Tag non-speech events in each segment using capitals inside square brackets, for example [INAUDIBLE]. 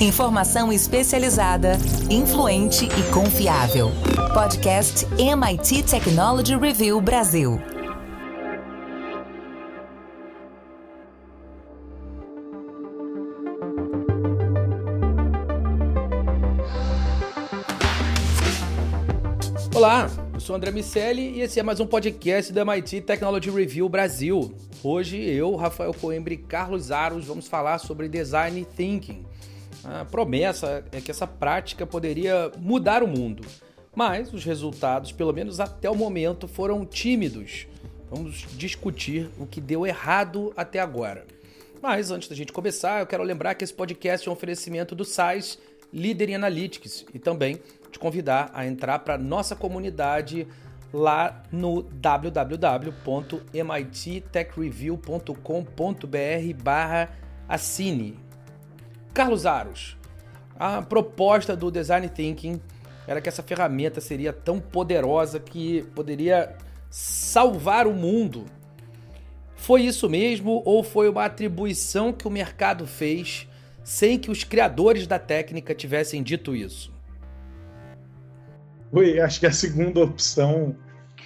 Informação especializada, influente e confiável. Podcast MIT Technology Review Brasil. Olá, eu sou André Miceli e esse é mais um podcast da MIT Technology Review Brasil. Hoje eu, Rafael Coimbra e Carlos Aros vamos falar sobre Design Thinking a promessa é que essa prática poderia mudar o mundo, mas os resultados, pelo menos até o momento, foram tímidos. Vamos discutir o que deu errado até agora. Mas antes da gente começar, eu quero lembrar que esse podcast é um oferecimento do SAIS Líder em Analytics e também te convidar a entrar para nossa comunidade lá no www.mittechreview.com.br barra assine. Carlos Aros, a proposta do Design Thinking era que essa ferramenta seria tão poderosa que poderia salvar o mundo. Foi isso mesmo ou foi uma atribuição que o mercado fez sem que os criadores da técnica tivessem dito isso? Oi, acho que a segunda opção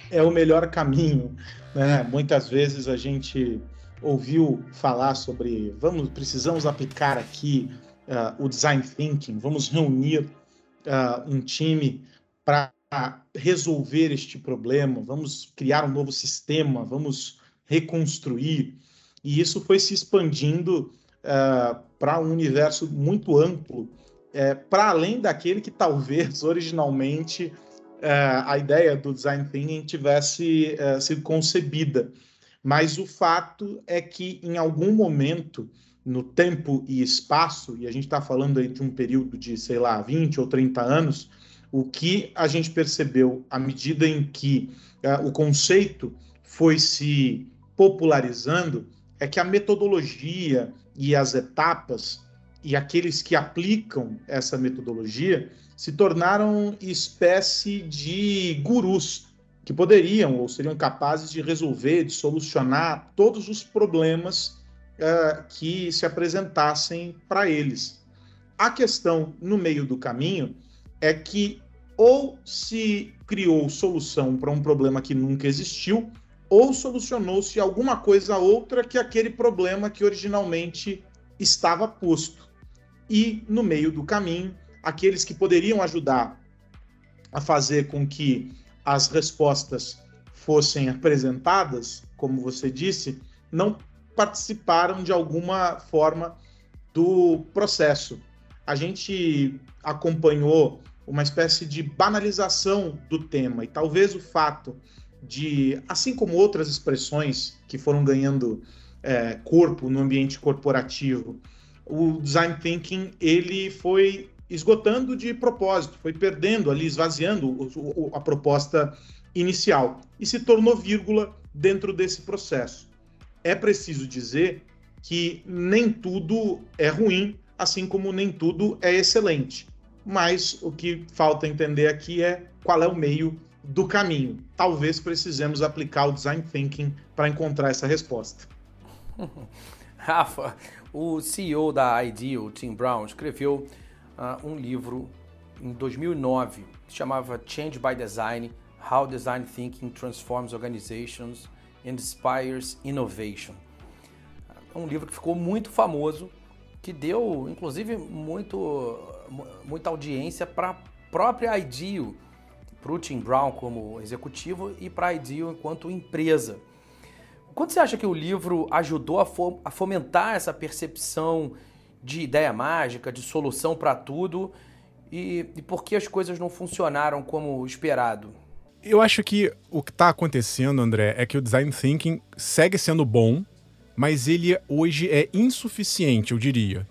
é o melhor caminho. Né? Muitas vezes a gente ouviu falar sobre vamos precisamos aplicar aqui uh, o design thinking, vamos reunir uh, um time para resolver este problema, vamos criar um novo sistema, vamos reconstruir. E isso foi se expandindo uh, para um universo muito amplo, eh, para além daquele que talvez originalmente a ideia do design thinking tivesse sido concebida. Mas o fato é que, em algum momento, no tempo e espaço, e a gente está falando aí de um período de, sei lá, 20 ou 30 anos, o que a gente percebeu à medida em que uh, o conceito foi se popularizando é que a metodologia e as etapas e aqueles que aplicam essa metodologia se tornaram espécie de gurus que poderiam ou seriam capazes de resolver, de solucionar todos os problemas uh, que se apresentassem para eles. A questão no meio do caminho é que ou se criou solução para um problema que nunca existiu, ou solucionou-se alguma coisa outra que aquele problema que originalmente estava posto. E no meio do caminho, aqueles que poderiam ajudar a fazer com que as respostas fossem apresentadas, como você disse, não participaram de alguma forma do processo. A gente acompanhou uma espécie de banalização do tema e talvez o fato de, assim como outras expressões que foram ganhando é, corpo no ambiente corporativo, o design thinking ele foi esgotando de propósito, foi perdendo ali, esvaziando o, o, a proposta inicial e se tornou vírgula dentro desse processo. É preciso dizer que nem tudo é ruim, assim como nem tudo é excelente. Mas o que falta entender aqui é qual é o meio do caminho. Talvez precisemos aplicar o design thinking para encontrar essa resposta. [LAUGHS] Rafa, o CEO da Ideal, Tim Brown, escreveu uh, um livro em 2009 que chamava Change by Design: How Design Thinking Transforms Organizations and Inspires Innovation. É um livro que ficou muito famoso, que deu, inclusive, muito, muita audiência para a própria Ideal, para o Tim Brown como executivo e para a Ideal enquanto empresa. Quanto você acha que o livro ajudou a fomentar essa percepção de ideia mágica, de solução para tudo? E, e por que as coisas não funcionaram como esperado? Eu acho que o que está acontecendo, André, é que o design thinking segue sendo bom, mas ele hoje é insuficiente, eu diria.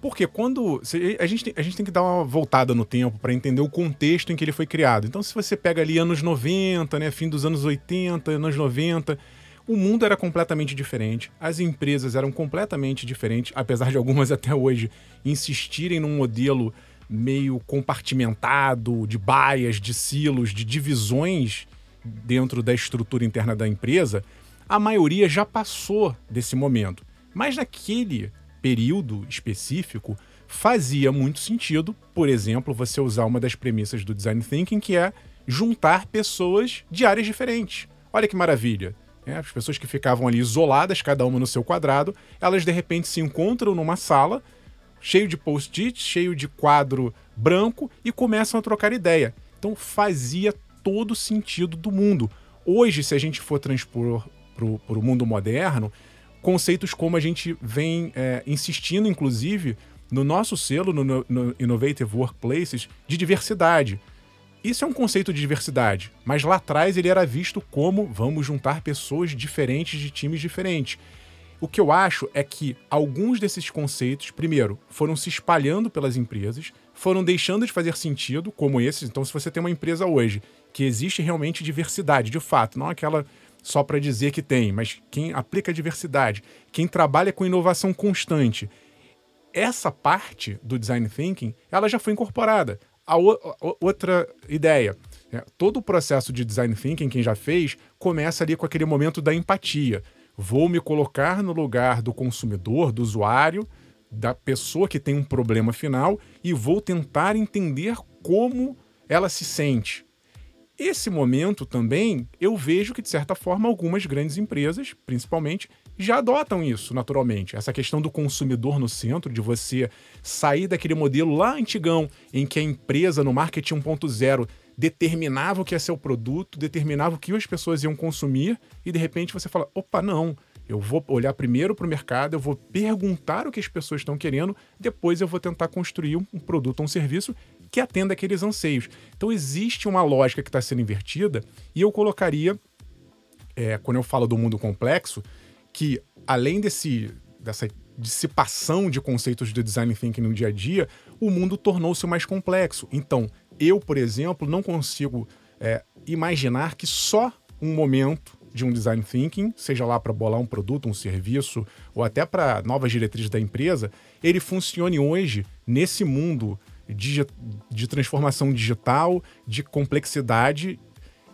Porque quando. A gente, tem, a gente tem que dar uma voltada no tempo para entender o contexto em que ele foi criado. Então, se você pega ali anos 90, né, fim dos anos 80, anos 90, o mundo era completamente diferente, as empresas eram completamente diferentes, apesar de algumas [LAUGHS] até hoje insistirem num modelo meio compartimentado, de baias, de silos, de divisões dentro da estrutura interna da empresa, a maioria já passou desse momento. Mas naquele período específico, fazia muito sentido, por exemplo, você usar uma das premissas do design thinking, que é juntar pessoas de áreas diferentes. Olha que maravilha! É, as pessoas que ficavam ali isoladas, cada uma no seu quadrado, elas de repente se encontram numa sala, cheio de post-it, cheio de quadro branco e começam a trocar ideia. Então fazia todo sentido do mundo. Hoje, se a gente for transpor para o mundo moderno, conceitos como a gente vem é, insistindo, inclusive, no nosso selo, no, no Innovative Workplaces, de diversidade. Isso é um conceito de diversidade, mas lá atrás ele era visto como vamos juntar pessoas diferentes de times diferentes. O que eu acho é que alguns desses conceitos, primeiro, foram se espalhando pelas empresas, foram deixando de fazer sentido, como esses. Então, se você tem uma empresa hoje que existe realmente diversidade, de fato, não aquela só para dizer que tem, mas quem aplica diversidade, quem trabalha com inovação constante, essa parte do design thinking, ela já foi incorporada. A, a outra ideia, né? todo o processo de design thinking, quem já fez, começa ali com aquele momento da empatia. Vou me colocar no lugar do consumidor, do usuário, da pessoa que tem um problema final e vou tentar entender como ela se sente. Esse momento também eu vejo que, de certa forma, algumas grandes empresas, principalmente, já adotam isso naturalmente. Essa questão do consumidor no centro, de você sair daquele modelo lá antigão, em que a empresa no marketing 1.0 determinava o que ser o produto, determinava o que as pessoas iam consumir, e de repente você fala: opa, não. Eu vou olhar primeiro para o mercado, eu vou perguntar o que as pessoas estão querendo, depois eu vou tentar construir um produto ou um serviço que atenda aqueles anseios. Então existe uma lógica que está sendo invertida e eu colocaria, é, quando eu falo do mundo complexo, que além desse, dessa dissipação de conceitos de design thinking no dia a dia, o mundo tornou-se mais complexo. Então, eu, por exemplo, não consigo é, imaginar que só um momento de um design thinking, seja lá para bolar um produto, um serviço, ou até para novas diretrizes da empresa, ele funcione hoje nesse mundo de, de transformação digital, de complexidade,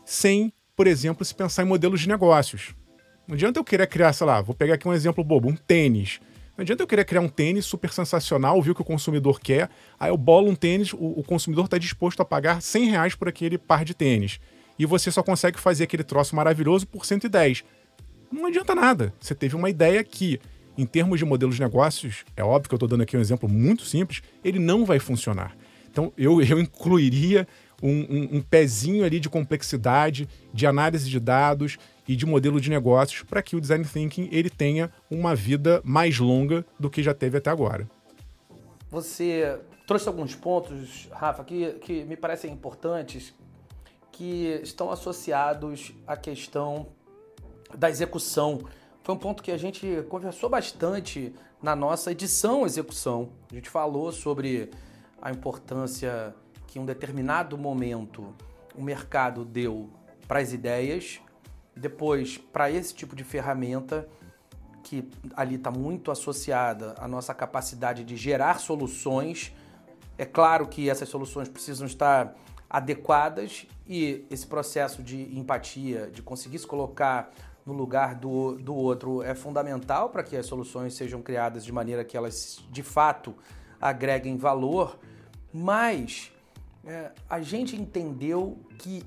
sem, por exemplo, se pensar em modelos de negócios. Não adianta eu querer criar, sei lá, vou pegar aqui um exemplo bobo, um tênis. Não adianta eu querer criar um tênis super sensacional, ver o que o consumidor quer, aí eu bolo um tênis, o, o consumidor está disposto a pagar 100 reais por aquele par de tênis. E você só consegue fazer aquele troço maravilhoso por 110. Não adianta nada. Você teve uma ideia que em termos de modelos de negócios, é óbvio que eu estou dando aqui um exemplo muito simples, ele não vai funcionar. Então, eu, eu incluiria um, um, um pezinho ali de complexidade, de análise de dados e de modelo de negócios para que o design thinking ele tenha uma vida mais longa do que já teve até agora. Você trouxe alguns pontos, Rafa, que, que me parecem importantes, que estão associados à questão da execução foi um ponto que a gente conversou bastante na nossa edição execução. A gente falou sobre a importância que um determinado momento o mercado deu para as ideias, depois para esse tipo de ferramenta que ali está muito associada à nossa capacidade de gerar soluções. É claro que essas soluções precisam estar adequadas e esse processo de empatia, de conseguir se colocar no lugar do, do outro é fundamental para que as soluções sejam criadas de maneira que elas de fato agreguem valor, mas é, a gente entendeu que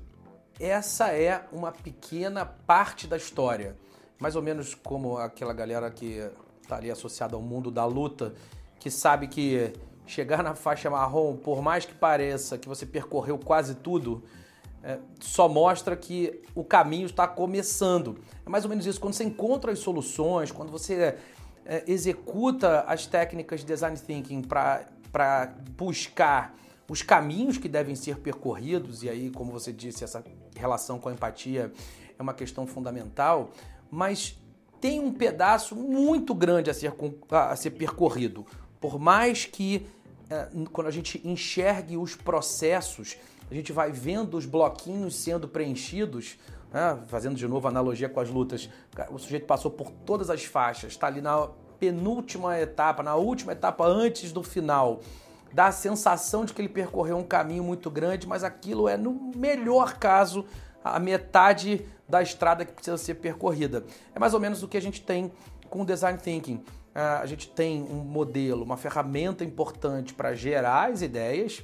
essa é uma pequena parte da história. Mais ou menos como aquela galera que está ali associada ao mundo da luta, que sabe que chegar na faixa marrom, por mais que pareça que você percorreu quase tudo, é, só mostra que o caminho está começando. É mais ou menos isso. Quando você encontra as soluções, quando você é, executa as técnicas de design thinking para buscar os caminhos que devem ser percorridos, e aí, como você disse, essa relação com a empatia é uma questão fundamental, mas tem um pedaço muito grande a ser, a ser percorrido. Por mais que, é, quando a gente enxergue os processos, a gente vai vendo os bloquinhos sendo preenchidos, né? fazendo de novo analogia com as lutas. O sujeito passou por todas as faixas, está ali na penúltima etapa, na última etapa antes do final. Dá a sensação de que ele percorreu um caminho muito grande, mas aquilo é, no melhor caso, a metade da estrada que precisa ser percorrida. É mais ou menos o que a gente tem com o design thinking. a gente tem um modelo, uma ferramenta importante para gerar as ideias,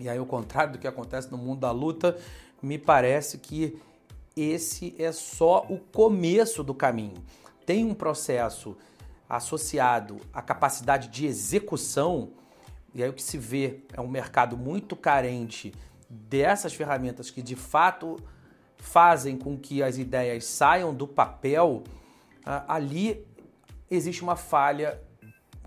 e aí, ao contrário do que acontece no mundo da luta, me parece que esse é só o começo do caminho. Tem um processo associado à capacidade de execução, e aí o que se vê é um mercado muito carente dessas ferramentas que de fato fazem com que as ideias saiam do papel, ali existe uma falha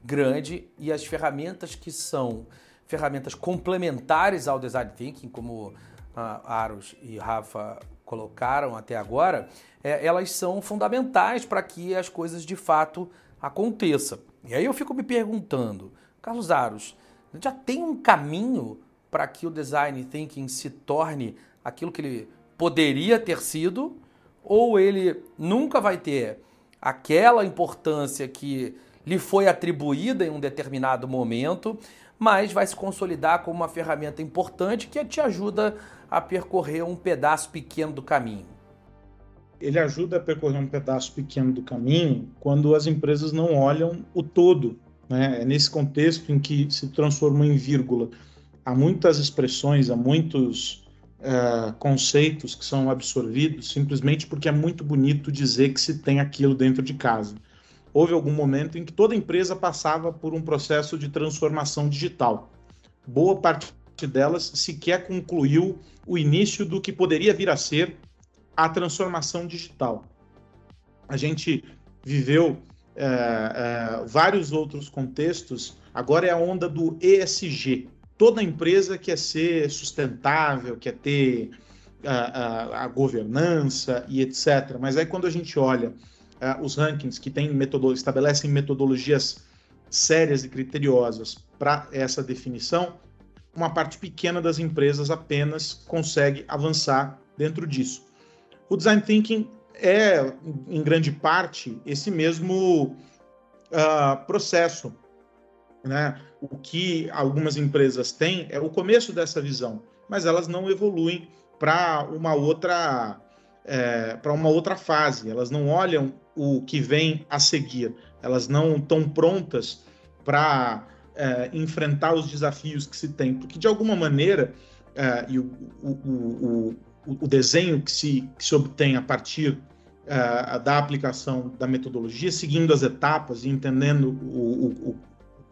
grande e as ferramentas que são ferramentas complementares ao design thinking, como a Aros e Rafa colocaram até agora, é, elas são fundamentais para que as coisas de fato aconteçam. E aí eu fico me perguntando, Carlos Aros, já tem um caminho para que o design thinking se torne aquilo que ele poderia ter sido, ou ele nunca vai ter aquela importância que lhe foi atribuída em um determinado momento, mas vai se consolidar como uma ferramenta importante que te ajuda a percorrer um pedaço pequeno do caminho. Ele ajuda a percorrer um pedaço pequeno do caminho quando as empresas não olham o todo. Né? É nesse contexto em que se transforma em vírgula. Há muitas expressões, há muitos uh, conceitos que são absorvidos simplesmente porque é muito bonito dizer que se tem aquilo dentro de casa. Houve algum momento em que toda empresa passava por um processo de transformação digital. Boa parte delas sequer concluiu o início do que poderia vir a ser a transformação digital. A gente viveu é, é, vários outros contextos, agora é a onda do ESG, toda empresa quer ser sustentável, quer ter a, a, a governança e etc. Mas aí quando a gente olha uh, os rankings que tem metodolo estabelecem metodologias sérias e criteriosas para essa definição, uma parte pequena das empresas apenas consegue avançar dentro disso. O design thinking é, em grande parte, esse mesmo uh, processo né? O que algumas empresas têm é o começo dessa visão, mas elas não evoluem para uma outra é, para uma outra fase. Elas não olham o que vem a seguir. Elas não estão prontas para é, enfrentar os desafios que se tem, porque de alguma maneira é, e o, o, o, o, desenho que se, que se obtém a partir é, da aplicação da metodologia, seguindo as etapas e entendendo o,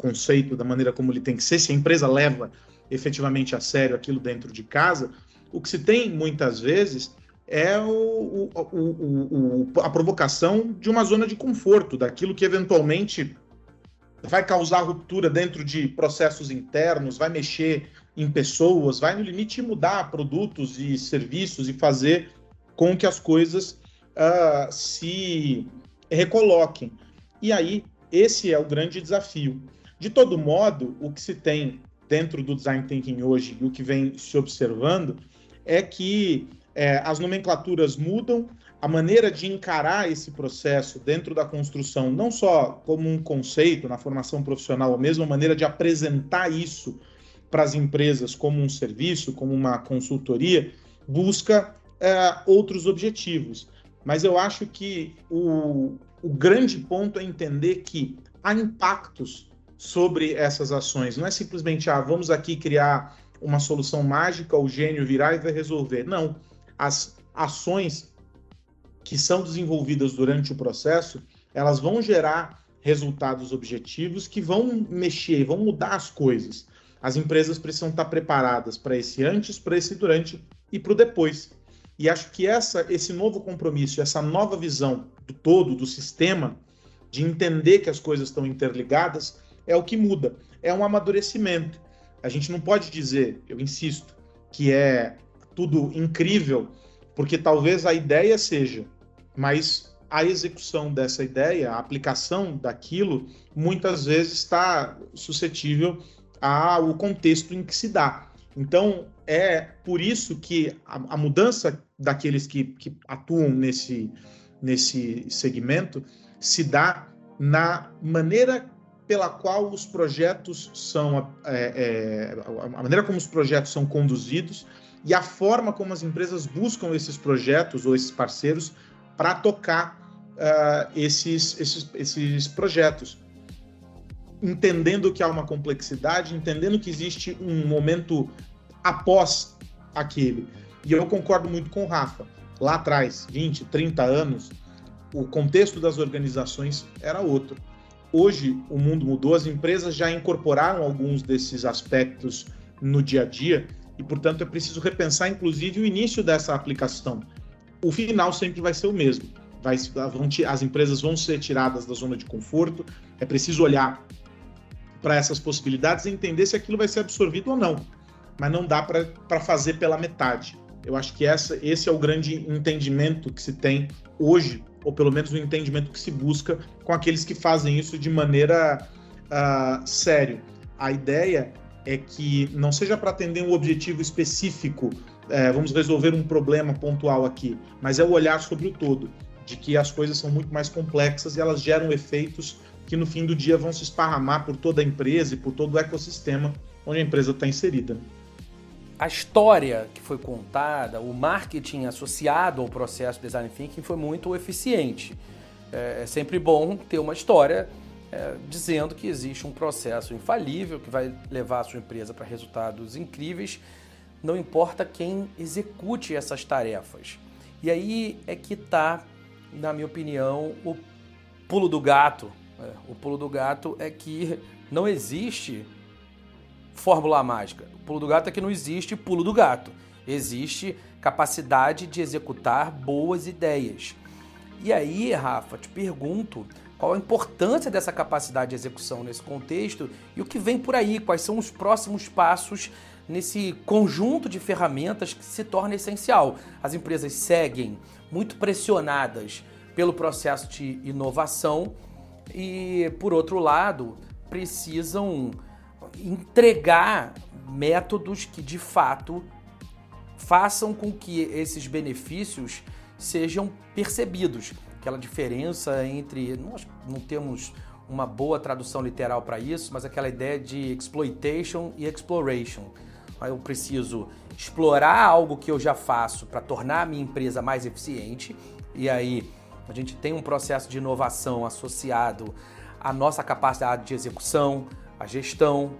conceito, da maneira como ele tem que ser, se a empresa leva efetivamente a sério aquilo dentro de casa, o que se tem muitas vezes é o, o, o, a provocação de uma zona de conforto, daquilo que eventualmente vai causar ruptura dentro de processos internos, vai mexer em pessoas, vai no limite mudar produtos e serviços e fazer com que as coisas uh, se recoloquem. E aí, esse é o grande desafio. De todo modo, o que se tem dentro do design thinking hoje e o que vem se observando é que é, as nomenclaturas mudam, a maneira de encarar esse processo dentro da construção, não só como um conceito na formação profissional, a mesma maneira de apresentar isso para as empresas como um serviço, como uma consultoria, busca é, outros objetivos. Mas eu acho que o, o grande ponto é entender que há impactos sobre essas ações. Não é simplesmente, ah, vamos aqui criar uma solução mágica, o gênio virá e vai resolver. Não. As ações que são desenvolvidas durante o processo, elas vão gerar resultados objetivos que vão mexer, vão mudar as coisas. As empresas precisam estar preparadas para esse antes, para esse durante e para o depois. E acho que essa, esse novo compromisso, essa nova visão do todo, do sistema, de entender que as coisas estão interligadas, é o que muda. É um amadurecimento. A gente não pode dizer, eu insisto, que é tudo incrível, porque talvez a ideia seja, mas a execução dessa ideia, a aplicação daquilo, muitas vezes está suscetível ao contexto em que se dá. Então, é por isso que a, a mudança daqueles que, que atuam nesse, nesse segmento se dá na maneira pela qual os projetos são, é, é, a maneira como os projetos são conduzidos e a forma como as empresas buscam esses projetos ou esses parceiros para tocar uh, esses, esses, esses projetos. entendendo que há uma complexidade, entendendo que existe um momento após aquele. E eu concordo muito com o Rafa. Lá atrás, 20, 30 anos, o contexto das organizações era outro. Hoje o mundo mudou, as empresas já incorporaram alguns desses aspectos no dia a dia e, portanto, é preciso repensar, inclusive, o início dessa aplicação. O final sempre vai ser o mesmo. Vai, vão, as empresas vão ser tiradas da zona de conforto, é preciso olhar para essas possibilidades e entender se aquilo vai ser absorvido ou não. Mas não dá para fazer pela metade. Eu acho que essa, esse é o grande entendimento que se tem hoje, ou pelo menos o entendimento que se busca com aqueles que fazem isso de maneira uh, sério. A ideia é que não seja para atender um objetivo específico, é, vamos resolver um problema pontual aqui, mas é o olhar sobre o todo, de que as coisas são muito mais complexas e elas geram efeitos que no fim do dia vão se esparramar por toda a empresa e por todo o ecossistema onde a empresa está inserida a história que foi contada, o marketing associado ao processo design thinking foi muito eficiente. É, é sempre bom ter uma história é, dizendo que existe um processo infalível que vai levar a sua empresa para resultados incríveis, não importa quem execute essas tarefas. E aí é que está, na minha opinião, o pulo do gato. É, o pulo do gato é que não existe fórmula mágica. O pulo do gato é que não existe pulo do gato. Existe capacidade de executar boas ideias. E aí, Rafa, te pergunto qual a importância dessa capacidade de execução nesse contexto e o que vem por aí, quais são os próximos passos nesse conjunto de ferramentas que se torna essencial. As empresas seguem muito pressionadas pelo processo de inovação e, por outro lado, precisam entregar métodos que de fato façam com que esses benefícios sejam percebidos. Aquela diferença entre. Nós não temos uma boa tradução literal para isso, mas aquela ideia de exploitation e exploration. Eu preciso explorar algo que eu já faço para tornar a minha empresa mais eficiente, e aí a gente tem um processo de inovação associado à nossa capacidade de execução, a gestão,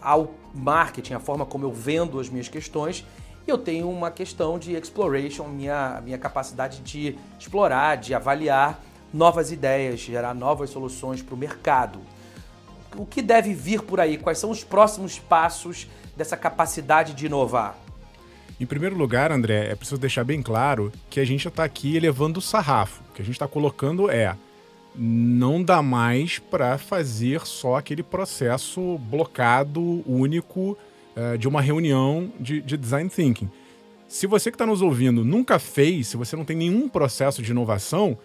ao marketing, a forma como eu vendo as minhas questões. E eu tenho uma questão de exploration, minha, minha capacidade de explorar, de avaliar novas ideias, gerar novas soluções para o mercado. O que deve vir por aí? Quais são os próximos passos dessa capacidade de inovar? Em primeiro lugar, André, é preciso deixar bem claro que a gente está aqui elevando o sarrafo. O que a gente está colocando é não dá mais para fazer só aquele processo blocado, único, uh, de uma reunião de, de, design thinking. Se você que está nos ouvindo nunca fez, se você não tem nenhum processo de inovação,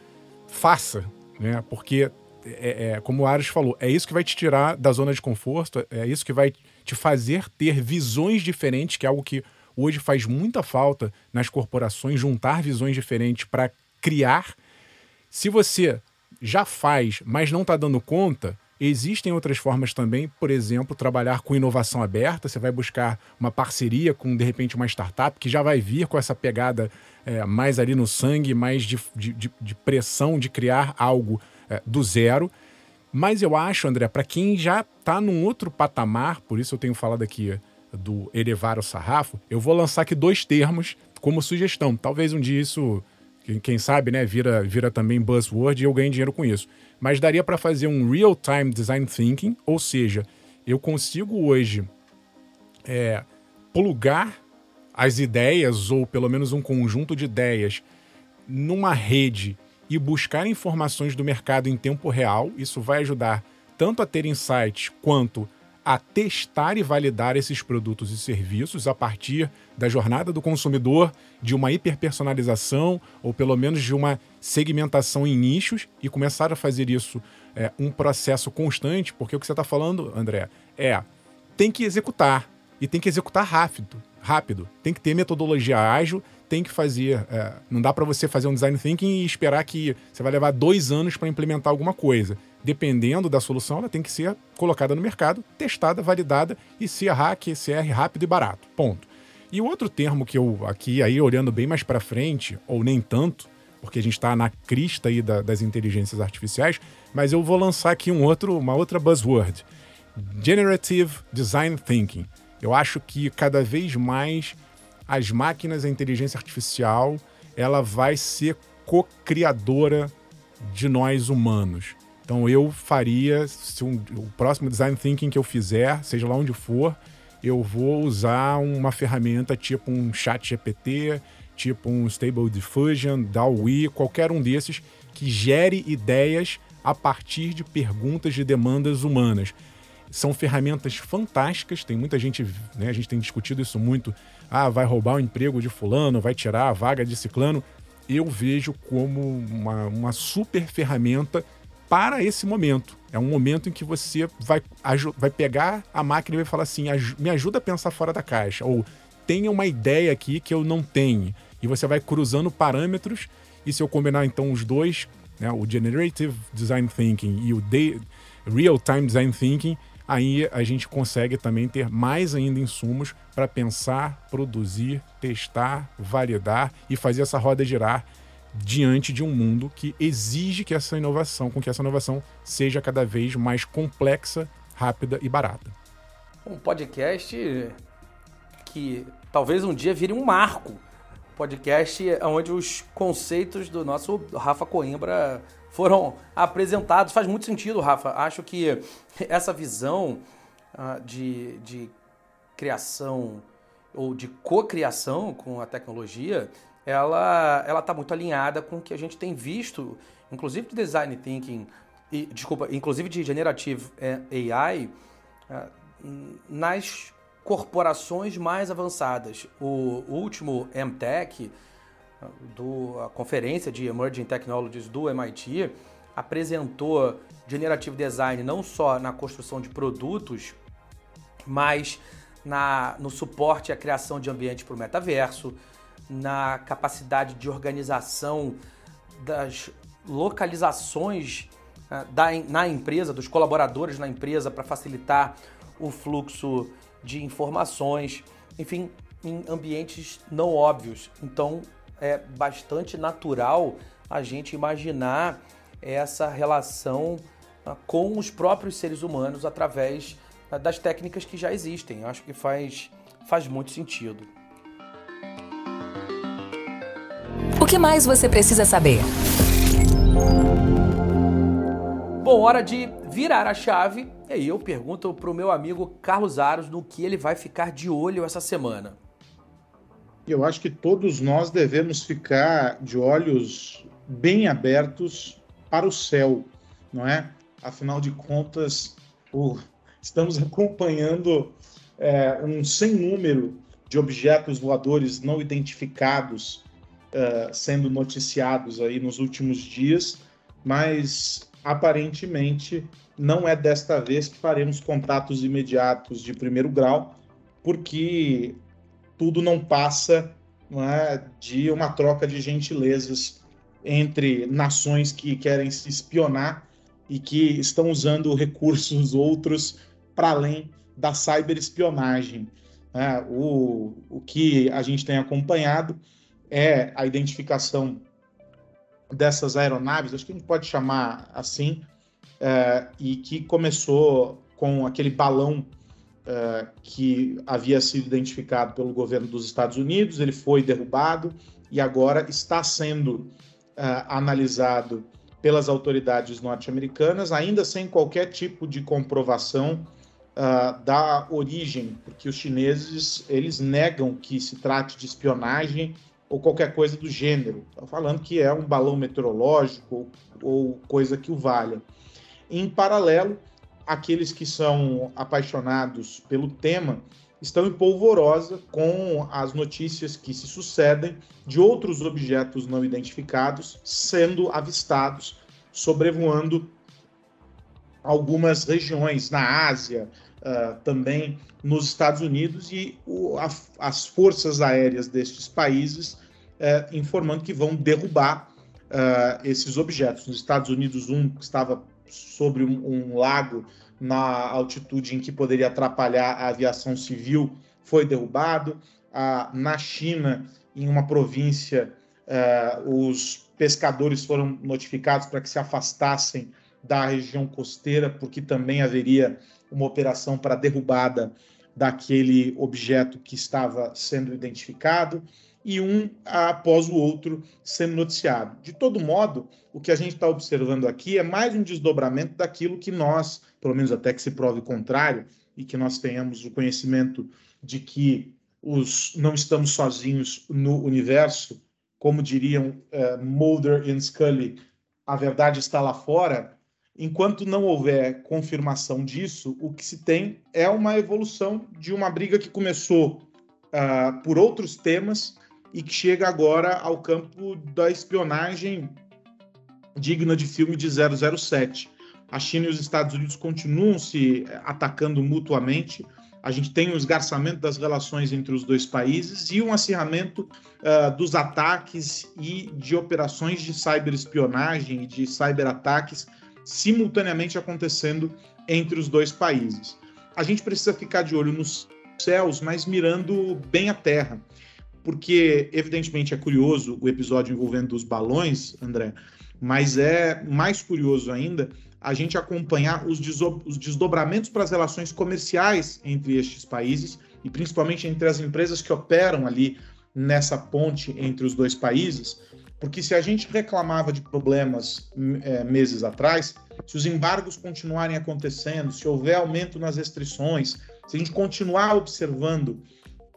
faça, né? Porque, é, é, como o Ares falou, é isso que vai te tirar da zona de conforto, é isso que vai te fazer ter visões diferentes, que é algo que hoje faz muita falta nas corporações, juntar visões diferentes para criar. Se você já faz, mas não está dando conta, existem outras formas também, por exemplo, trabalhar com inovação aberta. Você vai buscar uma parceria com, de repente, uma startup que já vai vir com essa pegada é, mais ali no sangue, mais de, de, de pressão de criar algo é, do zero. Mas eu acho, André, para quem já está num outro patamar, por isso eu tenho falado aqui do elevar o sarrafo, eu vou lançar aqui dois termos como sugestão. Talvez um dia isso quem sabe, né, vira, vira também buzzword e eu ganho dinheiro com isso. Mas daria para fazer um real-time design thinking, ou seja, eu consigo hoje é, plugar as ideias, ou pelo menos um conjunto de ideias, numa rede e buscar informações do mercado em tempo real. Isso vai ajudar tanto a ter insights quanto testar e validar esses produtos e serviços a partir da jornada do consumidor, de uma hiperpersonalização ou pelo menos de uma segmentação em nichos e começar a fazer isso é, um processo constante, porque o que você está falando, André, é tem que executar e tem que executar rápido, rápido. Tem que ter metodologia ágil, tem que fazer. É, não dá para você fazer um design thinking e esperar que você vai levar dois anos para implementar alguma coisa dependendo da solução, ela tem que ser colocada no mercado, testada, validada e se errar, que se erre rápido e barato. Ponto. E o outro termo que eu aqui, aí olhando bem mais para frente, ou nem tanto, porque a gente está na crista aí da, das inteligências artificiais, mas eu vou lançar aqui um outro, uma outra buzzword: Generative Design Thinking. Eu acho que cada vez mais as máquinas, a inteligência artificial, ela vai ser co-criadora de nós humanos. Então eu faria, se um, o próximo design thinking que eu fizer, seja lá onde for, eu vou usar uma ferramenta tipo um chat GPT, tipo um Stable Diffusion, DAWI, qualquer um desses que gere ideias a partir de perguntas de demandas humanas. São ferramentas fantásticas, tem muita gente, né, a gente tem discutido isso muito. Ah, vai roubar o emprego de fulano, vai tirar a vaga de ciclano. Eu vejo como uma, uma super ferramenta para esse momento. É um momento em que você vai, vai pegar a máquina e vai falar assim: me ajuda a pensar fora da caixa. Ou tenha uma ideia aqui que eu não tenho. E você vai cruzando parâmetros, e se eu combinar então os dois, né, o Generative Design Thinking e o Real Time Design Thinking, aí a gente consegue também ter mais ainda insumos para pensar, produzir, testar, validar e fazer essa roda girar diante de um mundo que exige que essa inovação, com que essa inovação seja cada vez mais complexa, rápida e barata. Um podcast que talvez um dia vire um marco. Podcast onde os conceitos do nosso Rafa Coimbra foram apresentados. Faz muito sentido, Rafa. Acho que essa visão uh, de, de criação ou de cocriação com a tecnologia, ela ela está muito alinhada com o que a gente tem visto, inclusive de design thinking, e, desculpa, inclusive de generative eh, AI, uh, nas corporações mais avançadas. O último MTech, do, a conferência de Emerging Technologies do MIT, apresentou Generative Design não só na construção de produtos, mas na, no suporte à criação de ambiente para o metaverso, na capacidade de organização das localizações da, na empresa, dos colaboradores na empresa para facilitar o fluxo de informações, enfim, em ambientes não óbvios. Então é bastante natural a gente imaginar essa relação ah, com os próprios seres humanos através ah, das técnicas que já existem. Eu acho que faz, faz muito sentido. Que mais você precisa saber? Bom, hora de virar a chave. E aí eu pergunto para o meu amigo Carlos Aros no que ele vai ficar de olho essa semana. Eu acho que todos nós devemos ficar de olhos bem abertos para o céu, não é? Afinal de contas, o... estamos acompanhando é, um sem número de objetos voadores não identificados é, sendo noticiados aí nos últimos dias, mas aparentemente não é desta vez que faremos contatos imediatos de primeiro grau, porque tudo não passa não é, de uma troca de gentilezas entre nações que querem se espionar e que estão usando [LAUGHS] recursos outros para além da cyberespionagem. É, o, o que a gente tem acompanhado é a identificação dessas aeronaves, acho que a gente pode chamar assim, é, e que começou com aquele balão é, que havia sido identificado pelo governo dos Estados Unidos, ele foi derrubado e agora está sendo é, analisado pelas autoridades norte-americanas, ainda sem qualquer tipo de comprovação uh, da origem, porque os chineses eles negam que se trate de espionagem ou qualquer coisa do gênero. Falando que é um balão meteorológico ou coisa que o valha. Em paralelo, aqueles que são apaixonados pelo tema estão em polvorosa com as notícias que se sucedem de outros objetos não identificados sendo avistados sobrevoando algumas regiões na Ásia, uh, também nos Estados Unidos e o, a, as forças aéreas destes países uh, informando que vão derrubar uh, esses objetos. Nos Estados Unidos, um que estava sobre um, um, lago na altitude em que poderia atrapalhar a aviação civil foi derrubado. na China, em uma província, os pescadores foram notificados para que se afastassem da região costeira, porque também haveria uma operação para derrubada daquele objeto que estava sendo identificado e um após o outro sendo noticiado. De todo modo, o que a gente está observando aqui é mais um desdobramento daquilo que nós, pelo menos até que se prove o contrário, e que nós tenhamos o conhecimento de que os, não estamos sozinhos no universo, como diriam uh, Mulder e Scully, a verdade está lá fora. Enquanto não houver confirmação disso, o que se tem é uma evolução de uma briga que começou uh, por outros temas e que chega agora ao campo da espionagem digna de filme de 007. A China e os Estados Unidos continuam se atacando mutuamente. A gente tem um esgarçamento das relações entre os dois países e um acirramento uh, dos ataques e de operações de cyberespionagem e de cyberataques simultaneamente acontecendo entre os dois países. A gente precisa ficar de olho nos céus, mas mirando bem a terra porque evidentemente é curioso o episódio envolvendo os balões, André, mas é mais curioso ainda a gente acompanhar os, os desdobramentos para as relações comerciais entre estes países e principalmente entre as empresas que operam ali nessa ponte entre os dois países, porque se a gente reclamava de problemas é, meses atrás, se os embargos continuarem acontecendo, se houver aumento nas restrições, se a gente continuar observando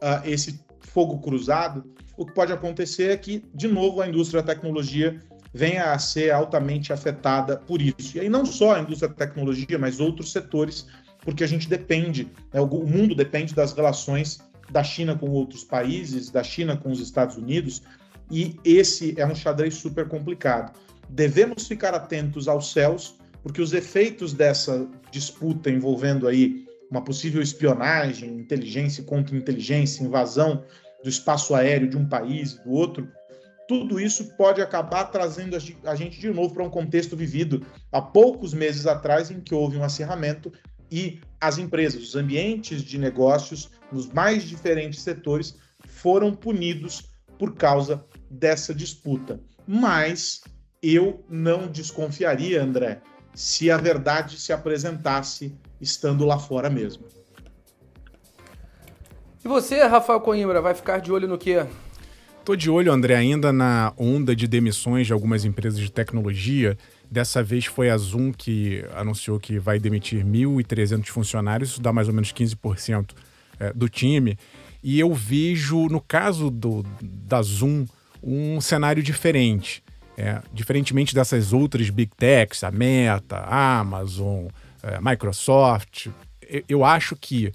uh, esse fogo cruzado, o que pode acontecer é que, de novo, a indústria da tecnologia venha a ser altamente afetada por isso. E aí não só a indústria da tecnologia, mas outros setores, porque a gente depende, né, o mundo depende das relações da China com outros países, da China com os Estados Unidos, e esse é um xadrez super complicado. Devemos ficar atentos aos céus, porque os efeitos dessa disputa envolvendo aí uma possível espionagem, inteligência contra inteligência, invasão do espaço aéreo de um país e do outro, tudo isso pode acabar trazendo a gente de novo para um contexto vivido há poucos meses atrás, em que houve um acirramento e as empresas, os ambientes de negócios nos mais diferentes setores foram punidos por causa dessa disputa. Mas eu não desconfiaria, André, se a verdade se apresentasse estando lá fora mesmo. E você, Rafael Coimbra, vai ficar de olho no quê? Tô de olho, André, ainda na onda de demissões de algumas empresas de tecnologia. Dessa vez foi a Zoom que anunciou que vai demitir 1.300 funcionários, isso dá mais ou menos 15% é, do time. E eu vejo, no caso do, da Zoom, um cenário diferente. É, diferentemente dessas outras big techs, a Meta, a Amazon, é, Microsoft, eu acho que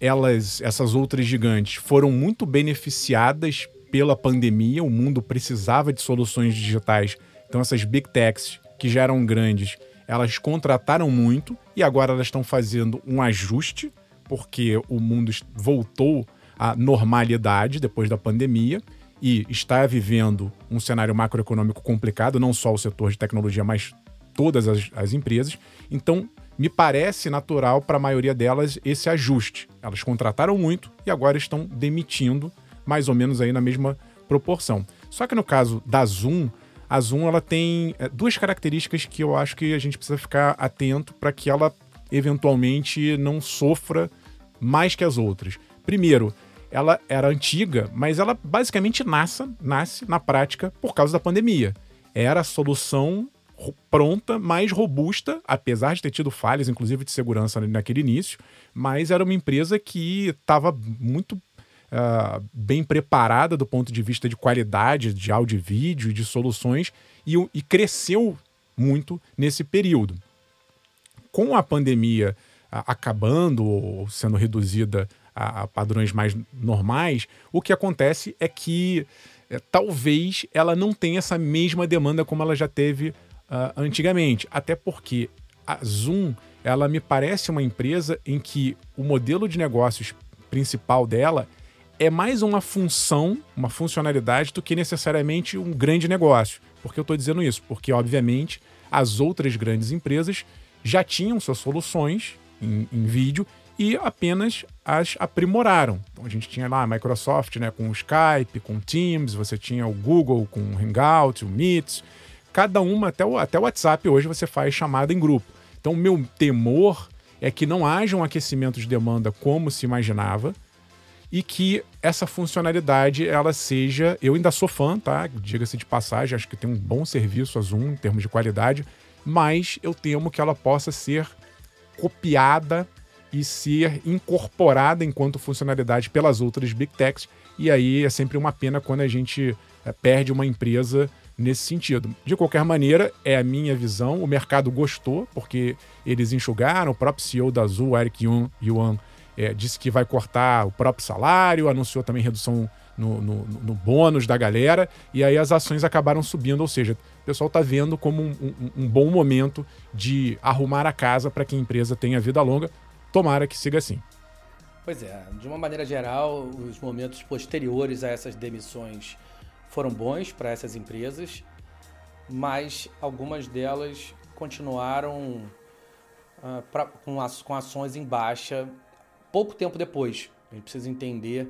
elas, essas outras gigantes, foram muito beneficiadas pela pandemia. O mundo precisava de soluções digitais. Então, essas big techs que já eram grandes, elas contrataram muito e agora elas estão fazendo um ajuste, porque o mundo voltou à normalidade depois da pandemia e está vivendo um cenário macroeconômico complicado, não só o setor de tecnologia, mas todas as, as empresas. Então, me parece natural para a maioria delas esse ajuste. Elas contrataram muito e agora estão demitindo mais ou menos aí na mesma proporção. Só que no caso da Zoom, a Zoom ela tem é, duas características que eu acho que a gente precisa ficar atento para que ela eventualmente não sofra mais que as outras. Primeiro, ela era antiga, mas ela basicamente nasce, nasce na prática por causa da pandemia. Era a solução pronta, mais robusta, apesar de ter tido falhas, inclusive de segurança naquele início, mas era uma empresa que estava muito uh, bem preparada do ponto de vista de qualidade de áudio e vídeo e de soluções e, e cresceu muito nesse período. Com a pandemia uh, acabando ou sendo reduzida a, a, padrões mais normais, o que acontece é que uh, talvez ela não tenha essa mesma demanda como ela já teve uh, antigamente. Até porque a Zoom, ela me parece uma empresa em que o modelo de negócios principal dela é mais uma função, uma funcionalidade do que necessariamente um grande negócio. Por que eu estou dizendo isso? Porque, obviamente, as outras grandes empresas já tinham suas soluções em, em vídeo e apenas as aprimoraram. Então a gente tinha lá a Microsoft né, com o Skype, com o Teams, você tinha o Google com o Hangout, o Meet. Cada uma, até o, até o WhatsApp hoje você faz chamada em grupo. Então o meu temor é que não haja um aquecimento de demanda como se imaginava e que essa funcionalidade ela seja, eu ainda sou fã, tá? Diga-se de passagem, acho que tem um bom serviço a Zoom em termos de qualidade, mas eu temo que ela possa ser copiada e ser incorporada enquanto funcionalidade pelas outras Big Techs. E aí é sempre uma pena quando a gente é, perde uma empresa nesse sentido. De qualquer maneira, é a minha visão. O mercado gostou, porque eles enxugaram. O próprio CEO da Azul, Eric Yuan, é, disse que vai cortar o próprio salário, anunciou também redução no, no, no, bônus da galera, e aí as ações acabaram subindo. Ou seja, o pessoal está vendo como um, um, um bom momento de arrumar a casa para que a empresa tenha vida longa. Tomara que siga assim. Pois é, de uma maneira geral, os momentos posteriores a essas demissões foram bons para essas empresas, mas algumas delas continuaram uh, pra, com, as, com ações em baixa pouco tempo depois. A gente precisa entender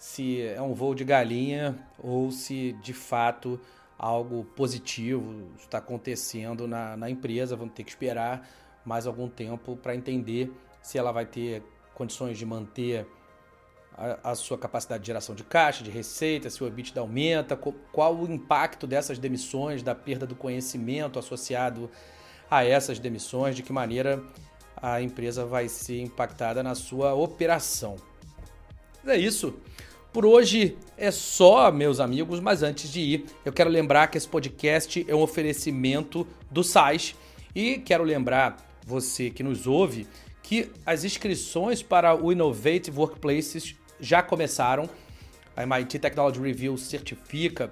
se é um voo de galinha ou se de fato algo positivo está acontecendo na, na empresa. Vamos ter que esperar mais algum tempo para entender se ela vai ter condições de manter a, a, sua capacidade de geração de caixa, de receita, se o EBITDA aumenta, qual o impacto dessas demissões, da perda do conhecimento associado a essas demissões, de que maneira a empresa vai ser impactada na sua operação. É isso. Por hoje é só, meus amigos, mas antes de ir, eu quero lembrar que esse podcast é um oferecimento do SAIS e quero lembrar você que nos ouve que as inscrições para o Innovative Workplaces já começaram. A MIT Technology Review certifica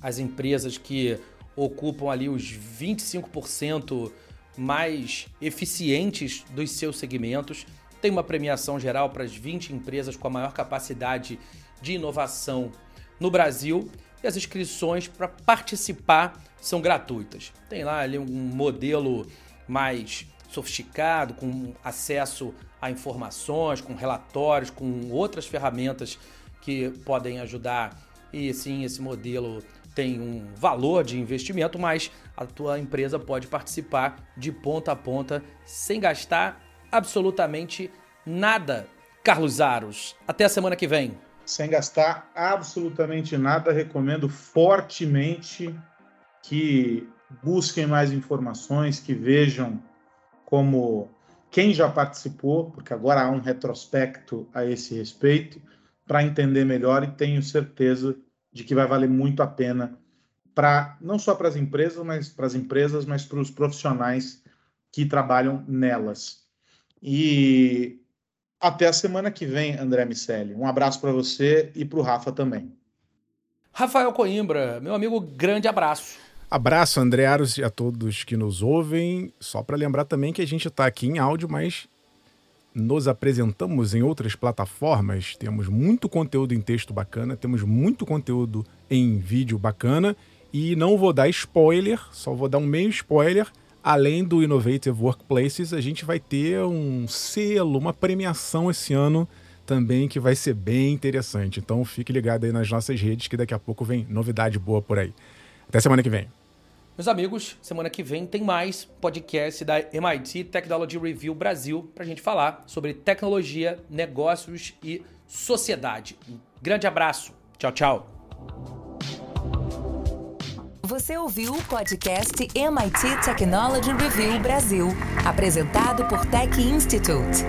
as empresas que ocupam ali os 25% mais eficientes dos seus segmentos. Tem uma premiação geral para as 20 empresas com a maior capacidade de inovação no Brasil e as inscrições para participar são gratuitas. Tem lá ali um modelo mais sofisticado, com acesso a informações, com relatórios, com outras ferramentas que podem ajudar. E sim, esse modelo tem um valor de investimento, mas a tua empresa pode participar de ponta a ponta sem gastar absolutamente nada. Carlos Aros, até a semana que vem. Sem gastar absolutamente nada, recomendo fortemente que busquem mais informações, que vejam como quem já participou, porque agora há um retrospecto a esse respeito, para entender melhor e tenho certeza de que vai valer muito a pena para não só para as empresas, mas para as empresas, mas para os profissionais que trabalham nelas. E até a semana que vem, André Miceli. Um abraço para você e para o Rafa também. Rafael Coimbra, meu amigo, grande abraço. Abraço, André Aros, e a todos que nos ouvem. Só para lembrar também que a gente está aqui em áudio, mas nos apresentamos em outras plataformas. Temos muito conteúdo em texto bacana, temos muito conteúdo em vídeo bacana. E não vou dar spoiler, só vou dar um meio spoiler. Além do Innovative Workplaces, a gente vai ter um selo, uma premiação esse ano também que vai ser bem interessante. Então fique ligado aí nas nossas redes que daqui a pouco vem novidade boa por aí. Até semana que vem. Meus amigos, semana que vem tem mais podcast da MIT Technology Review Brasil para a gente falar sobre tecnologia, negócios e sociedade. Um grande abraço. Tchau, tchau. Você ouviu o podcast MIT Technology Review Brasil, apresentado por Tech Institute.